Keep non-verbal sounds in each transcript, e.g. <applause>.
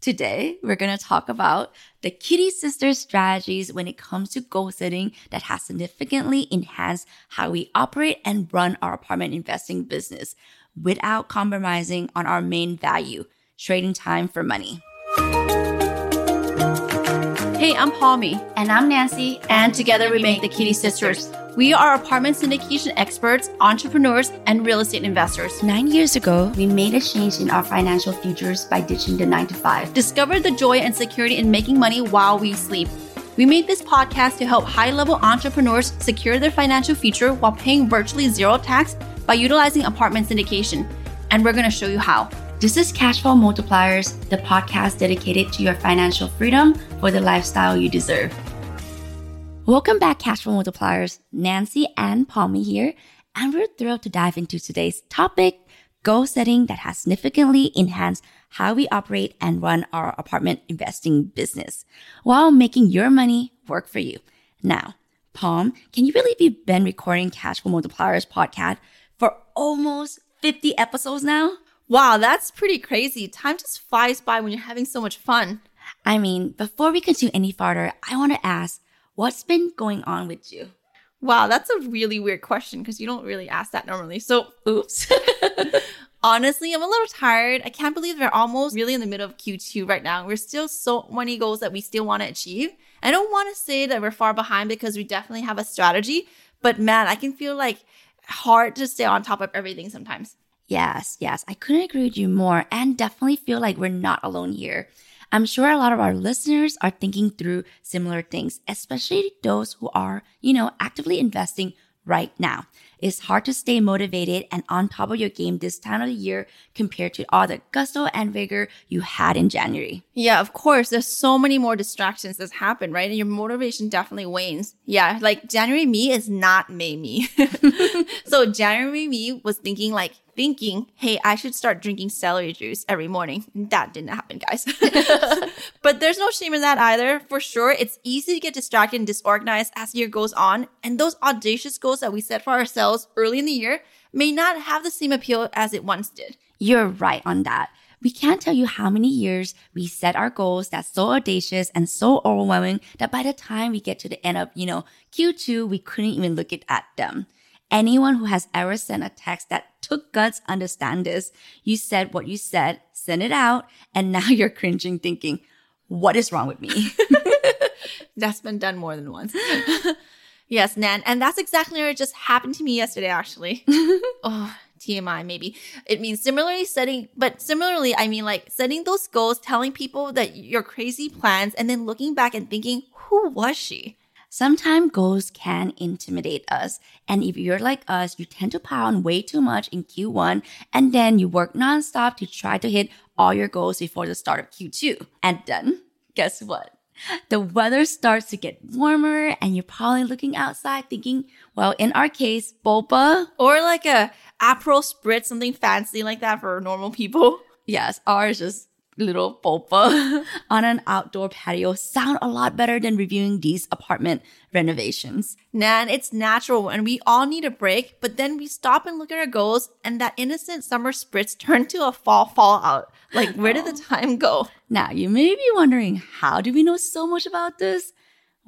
Today, we're going to talk about the Kitti Sisters strategies when it comes to goal setting that has significantly enhanced how we operate and run our apartment investing business without compromising on our main value, trading time for money. Hey, I'm Palmy. And I'm Nancy. And together we make the Kitti Sisters. We are apartment syndication experts, entrepreneurs, and real estate investors. Nine years ago, we made a change in our financial futures by ditching the nine to five. Discovered the joy and security in making money while we sleep. We made this podcast to help high level entrepreneurs secure their financial future while paying virtually zero tax by utilizing apartment syndication. And we're going to show you how. This is Cashflow Multipliers, the podcast dedicated to your financial freedom for the lifestyle you deserve. Welcome back, Cashflow Multipliers. Nancy and Palmy here, and we're thrilled to dive into today's topic goal setting that has significantly enhanced how we operate and run our apartment investing business while making your money work for you. Now, Palm, can you really you've been recording Cashflow Multipliers podcast for almost 50 episodes now? Wow, that's pretty crazy. Time just flies by when you're having so much fun. I mean, before we continue any farther, I want to ask What's been going on with you? Wow, that's a really weird question because you don't really ask that normally. So, oops. <laughs> Honestly, I'm a little tired. I can't believe we're almost really in the middle of Q2 right now. We're still so many goals that we still want to achieve. I don't want to say that we're far behind because we definitely have a strategy, but man, I can feel like hard to stay on top of everything sometimes. Yes, yes, I couldn't agree with you more and definitely feel like we're not alone here. I'm sure a lot of our listeners are thinking through similar things, especially those who are, you know, actively investing right now. It's hard to stay motivated and on top of your game this time of the year compared to all the gusto and vigor you had in January. Yeah, of course. There's so many more distractions that happen, right? And your motivation definitely wanes. Yeah, like January me is not May me. <laughs> <laughs> so January me was thinking like, thinking, hey, I should start drinking celery juice every morning. That didn't happen, guys. <laughs> <laughs> but there's no shame in that either. For sure, it's easy to get distracted and disorganized as the year goes on. And those audacious goals that we set for ourselves early in the year may not have the same appeal as it once did. You're right on that. We can't tell you how many years we set our goals that's so audacious and so overwhelming that by the time we get to the end of, you know, Q2, we couldn't even look at them. Anyone who has ever sent a text that took guts understand this. You said what you said, send it out, and <laughs> now you're cringing thinking, what is wrong with me? <laughs> that's been done more than once. <laughs> yes, Nan. And that's exactly what just happened to me yesterday, actually. oh, TMI, maybe. It means similarly setting, but similarly, I mean like setting those goals, telling people that your crazy plans, and then looking back and thinking, who was she? Sometimes goals can intimidate us. And if you're like us, you tend to pile on way too much in Q1 and then you work nonstop to try to hit all your goals before the start of Q2. And then guess what? The weather starts to get warmer and you're probably looking outside thinking, well, in our case, boba. Or like a Aperol Spritz, something fancy like that for normal people. <laughs> Yes, ours just little boba <laughs> on an outdoor patio sound a lot better than reviewing these apartment renovations. Nan, it's natural and we all need a break, but then we stop and look at our goals and that innocent summer spritz <laughs> turned to a fall fallout. Like, where did the oh. time go? Now, you may be wondering, how do we know so much about this?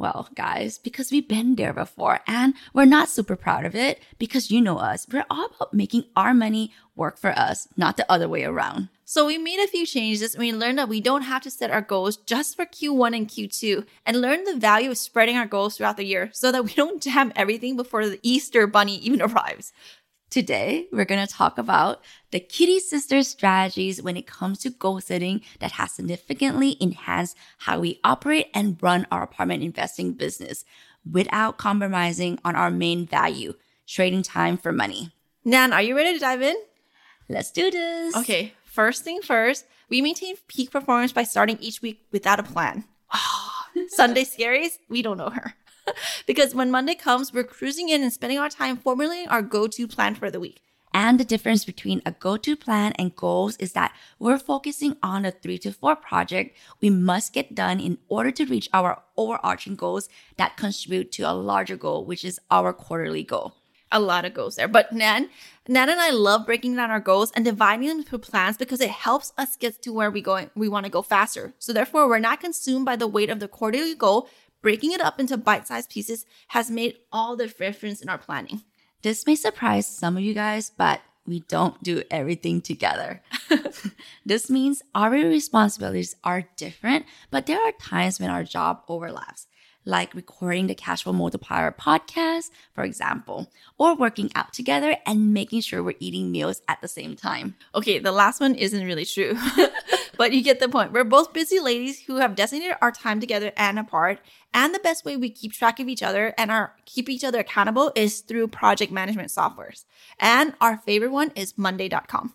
Well, guys, because we've been there before and we're not super proud of it because you know us. We're all about making our money work for us, not the other way around. So we made a few changes and we learned that we don't have to set our goals just for Q1 and Q2 and learn the value of spreading our goals throughout the year so that we don't <laughs> jam everything before the Easter bunny even <laughs> arrives. Today, we're going to talk about the Kitti Sisters strategies when it comes to goal setting that has significantly enhanced how we operate and run our apartment investing business without compromising on our main value, trading time for money. Nan, are you ready to dive in? Let's do this. Okay, first thing first, We maintain peak performance by starting each week without a plan. <gasps> Sunday scaries, we don't know her. <laughs> because when Monday comes, we're cruising in and spending our time formulating our go to plan for the week. And the difference between a go to plan and goals is that we're focusing on a three to four project we must get done in order to reach our overarching goals that contribute to a larger goal, which is our quarterly goal. A lot of goals there. But Nan, Nan and I love breaking down our goals and dividing them into plans because it helps us get to where we going we want to go faster. So therefore we're not consumed by the weight of the quarterly goal. Breaking it up into bite-sized pieces has made all the difference in our planning. This may surprise some of you guys, but we don't do everything together. <laughs> this means our responsibilities are different, but there are times when our job overlaps, like recording the Cashflow Multiplier podcast, for example, or working out together and making sure we're eating meals at the same time. Okay, the last one isn't really true. <laughs> but you get the point. We're both busy ladies who have designated our time together and apart. And the best way we keep track of each other and our keep each other accountable is through project management softwares. And our favorite one is Monday.com.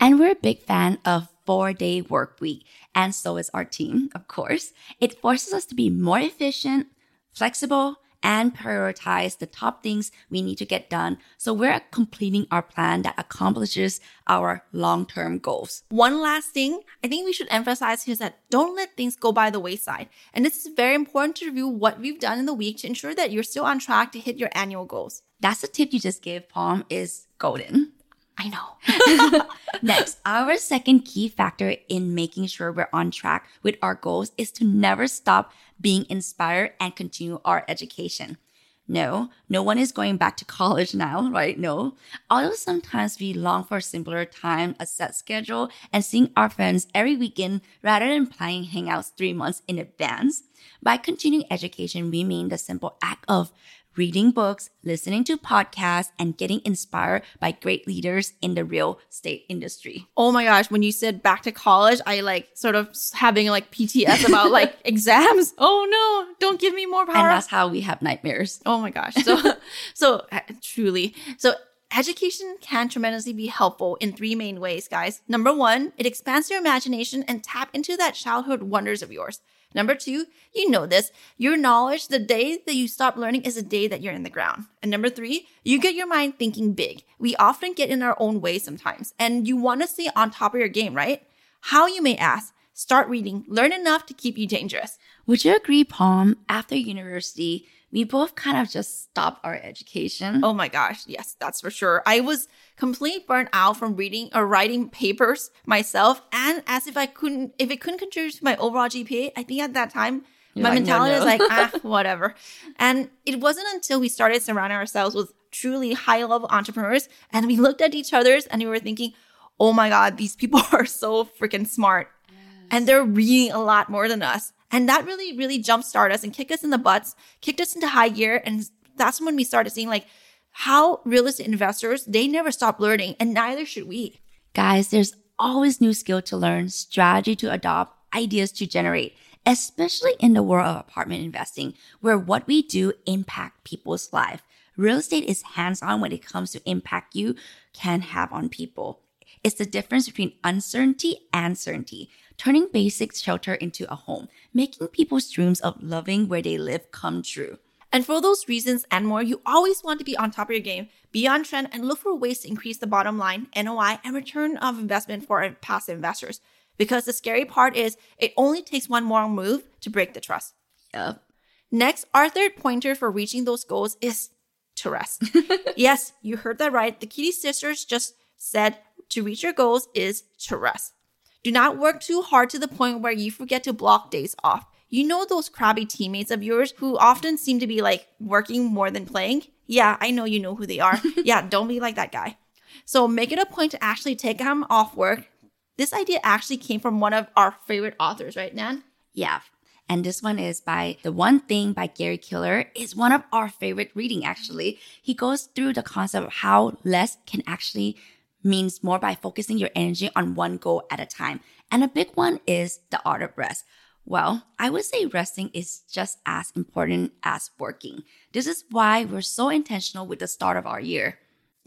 And we're a big fan of four day work week. And so is our team, of course. It forces us to be more efficient, flexible, and prioritize the top things we need to get done so we're completing our plan that accomplishes our long term goals. One last thing I think we should emphasize is that don't let things go by the wayside. And this is very important to review what we've done in the week to ensure that you're still on track to hit your annual goals. That's the tip you just gave, Palm, is golden. I know. <laughs> Next, our second key factor in making sure we're on track with our goals is to never stop being inspired and continue our education. No, no one is going back to <laughs> college now, right? No. Although sometimes we long for a simpler time, a set schedule, and seeing our friends every weekend rather than planning hangouts three months in advance. By continuing education, we mean the simple act of reading books, listening to podcasts, and getting inspired by great leaders in the real estate industry. Oh my gosh, when you said back to college, I like sort of having like PTS about like <laughs> exams. Oh no, don't give me more power. And that's how we have nightmares. Oh my gosh. So, <laughs> so uh, truly. So, Education can tremendously be helpful in three main ways, guys. Number one, it expands your imagination and tap into that childhood wonders of yours. Number two, you know this. Your knowledge, the day that you stop learning is the day that you're in the ground. And number three, you get your mind thinking big. We often get in our own way sometimes, and you want to stay on top of your game, right? How, you may ask? Start reading, learn enough to keep you dangerous. Would you agree, Palm? After university, we both kind of just stopped our education. Oh my gosh, yes, that's for sure. I was completely burnt out from reading or writing papers myself, and as if I couldn't, if it couldn't contribute to my overall GPA, I think at that time You're my like, mentality no, no. was like, <laughs> ah, whatever. And it wasn't until we started surrounding ourselves with truly high level entrepreneurs, and we looked at each other's and we were thinking, oh my god, these people <laughs> are so freaking smart. And they're reading a lot more than us. And that really, really jumpstarted us and kicked us in the butts, kicked us into high gear. And that's when we started seeing like how real estate investors, they never stop learning and neither should we. Guys, there's always new skill to learn, strategy to adopt, ideas to generate, especially in the world of apartment investing, where what we do impact people's life. Real estate is hands-on when it comes to impact you can have on people. It's the difference between uncertainty and certainty turning basic shelter into a home, making people's dreams of loving where they live come true. And for those reasons and more, you always want to be on top of your game, be on trend, and look for ways to increase the bottom line, NOI, and return of investment for passive investors. Because the scary part is it only takes one more move to break the trust. Yep. Next, our third pointer for reaching those goals is to rest. <laughs> yes, you heard that right. The Kitti sisters just said to reach your goals is to rest. Do not work too hard to the point where you forget to block days off. You know those crabby teammates of yours who often seem to be like working more than playing? Yeah, I know you know who they are. <laughs> yeah, don't be like that guy. So make it a point to actually take them off work. This idea actually came from one of our favorite authors, right, Nan? Yeah. And this one is by The One Thing by Gary Keller. is one of our favorite reading actually. He goes through the concept of how less can actually means more by focusing your energy on one goal at a time. And a big one is the art of rest. Well, I would say resting is just as important as working. This is why we're so intentional with the start of our year.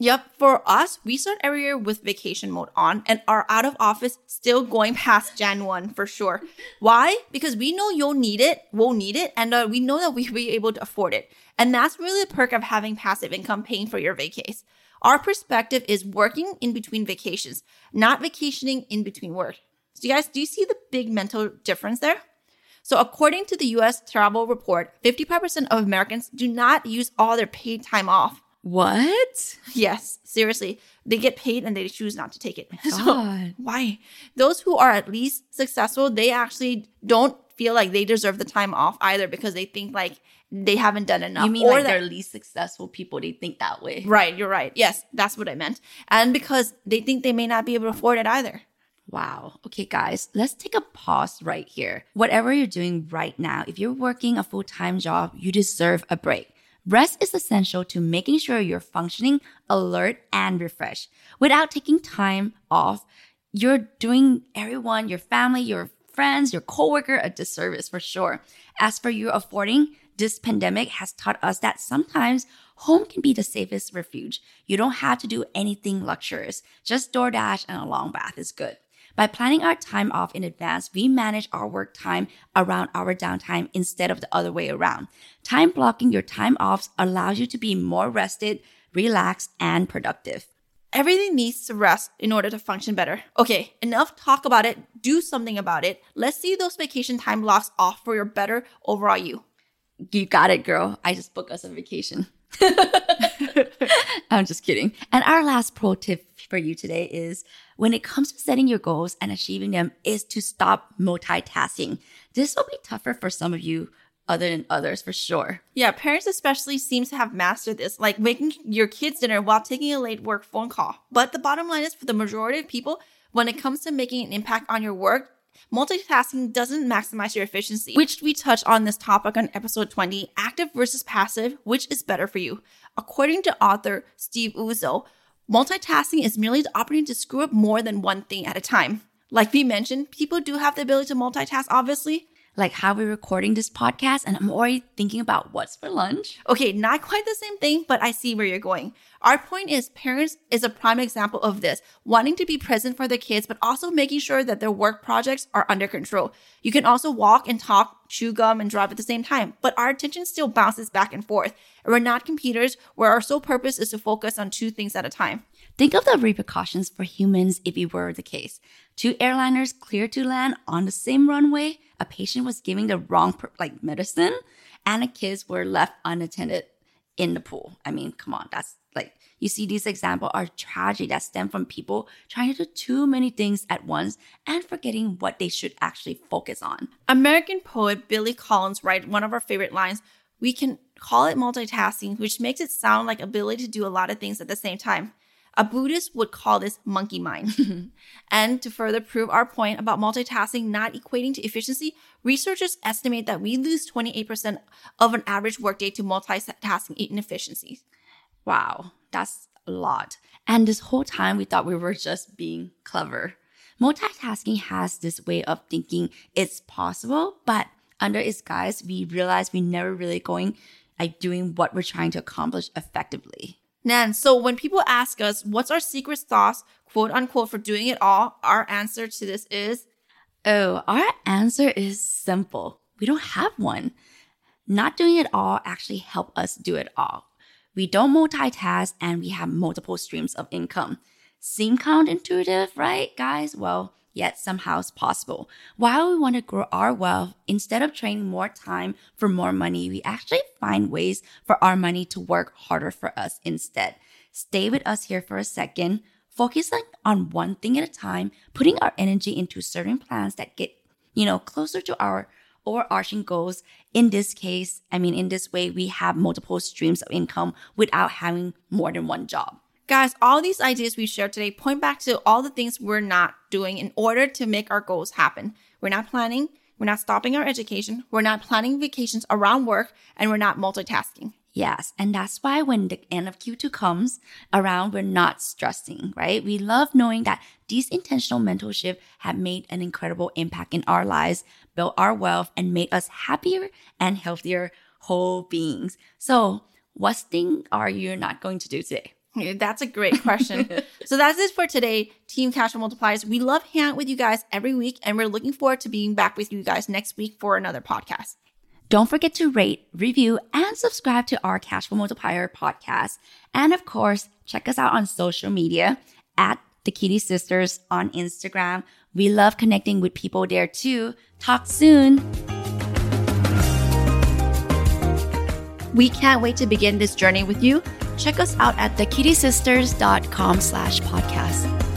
Yep, for us, we start every year with vacation mode on and are out of office still going past Jan 1 for sure. Why? Because we know you'll need it, we'll need it, and uh, we know that we'll be able to afford it. And that's really the perk of having passive income paying for your vacays. Our perspective is working in between vacations, not vacationing in between work. So, you guys, do you see the big mental difference there? So, according to the US travel report, 55% of Americans do not use all their paid time off. What? Yes, seriously. They get paid and they choose not to take it. <laughs> So, God. why? Those who are at least successful, they actually don't feel like they deserve the time off either because they think like they haven't done enough. You mean or like that- they're least successful people? They think that way. Right, you're right. Yes, that's what I meant. And because they think they may not be able to afford it either. Wow. Okay, guys, let's take a pause right here. Whatever you're doing right now, if you're working a full time job, you deserve a break. Rest is essential to making sure you're functioning, alert, and refreshed. Without taking time off, you're doing everyone, your family, your friends, your coworker a disservice for sure. As for you affording, this pandemic has taught us that sometimes home can be the safest refuge. You don't have to do anything luxurious. Just DoorDash and a long bath is good. By planning our time off in advance, we manage our work time around our downtime instead of the other way around. Time blocking your time offs allows you to be more rested, relaxed, and productive. Everything needs to rest in order to function better. Okay, enough talk about it. Do something about it. Let's see those vacation time blocks off for your better overall you. You got it, girl. I just booked us a vacation. <laughs> I'm just kidding. And our last pro tip for you today is when it comes to setting your goals and achieving them is to stop multitasking. This will be tougher for some of you other than others for sure. Yeah, parents especially seem to have mastered this, like making your kids dinner while taking a late work phone call. But the bottom line is for the majority of people, when it comes to making an impact on your work, multitasking doesn't maximize your efficiency, which we touched on this topic on episode 20, active versus passive, which is better for you. According to author Steve Uzzell, multitasking is merely the opportunity to screw up more than one thing at a time. Like we mentioned, people do have the ability to multitask, obviously, Like how we're recording this podcast, and I'm already thinking about what's for lunch. Okay, not quite the same thing, but I see where you're going. Our point is parents is a prime example of this, wanting to be present for their kids, but also making sure that their work projects are under control. You can also walk and talk, chew gum, and drive at the same time, but our attention still bounces back and forth. And we're not computers where our sole purpose is to focus on two things at a time. Think of the repercussions for humans if it were the case. Two airliners cleared to land on the same runway, a patient was giving the wrong like medicine, and the kids were left unattended in the pool. I mean, come on, that's you see these examples are tragedy that stem from people trying to do too many things at once and forgetting what they should actually focus on. American poet Billy Collins writes one of our favorite lines We can call it multitasking, which makes it sound like ability to do a lot of things at the same time. A Buddhist would call this monkey mind. <laughs> and to further prove our point about multitasking not equating to efficiency, researchers estimate that we lose 28% of an average workday to multitasking inefficiencies. Wow, that's a lot. And this whole time we thought we were just being clever. Multitasking has this way of thinking it's possible, but under its guise, we realize we're never really going like doing what we're trying to accomplish effectively. Nan, so when people ask us what's our secret sauce, quote unquote, for doing it all, our answer to this is Oh, our answer is simple. We don't have one. Not doing it all actually help us do it all. We don't multitask and we have multiple streams of income. Seem counterintuitive, right, guys? Well, yet somehow it's possible. While we want to grow our wealth, instead of trading more time for more money, we actually find ways for our money to work harder for us instead. Stay with us here for a second, focusing on one thing at a time, putting our energy into certain plans that get, you know, closer to our overarching goals. In this case, I mean, in this way, we have multiple streams of income without having more than one job. Guys, all these ideas we shared today point back to all the things we're not doing in order to make our goals happen. We're not planning, we're not stopping our education, we're not planning vacations around work, and we're not multitasking. Yes, and that's why when the end of Q2 comes around, we're not stressing, right? We love knowing that these intentional mental shifts have made an incredible impact in our lives, built our wealth, and made us happier and healthier whole beings. So, what thing are you not going to do today? That's a great question. <laughs> so that's it for today, Team Cash Multipliers. We love hanging out with you guys every week, and we're looking forward to being back with you guys next week for another podcast. Don't forget to rate, review, and subscribe to our Cash Cashflow Multiplier podcast. And of course, check us out on social media at the Kitti Sisters on Instagram. We love connecting with people there too. Talk soon. We can't wait to begin this journey with you. Check us out at thekittisisters.com slash podcast.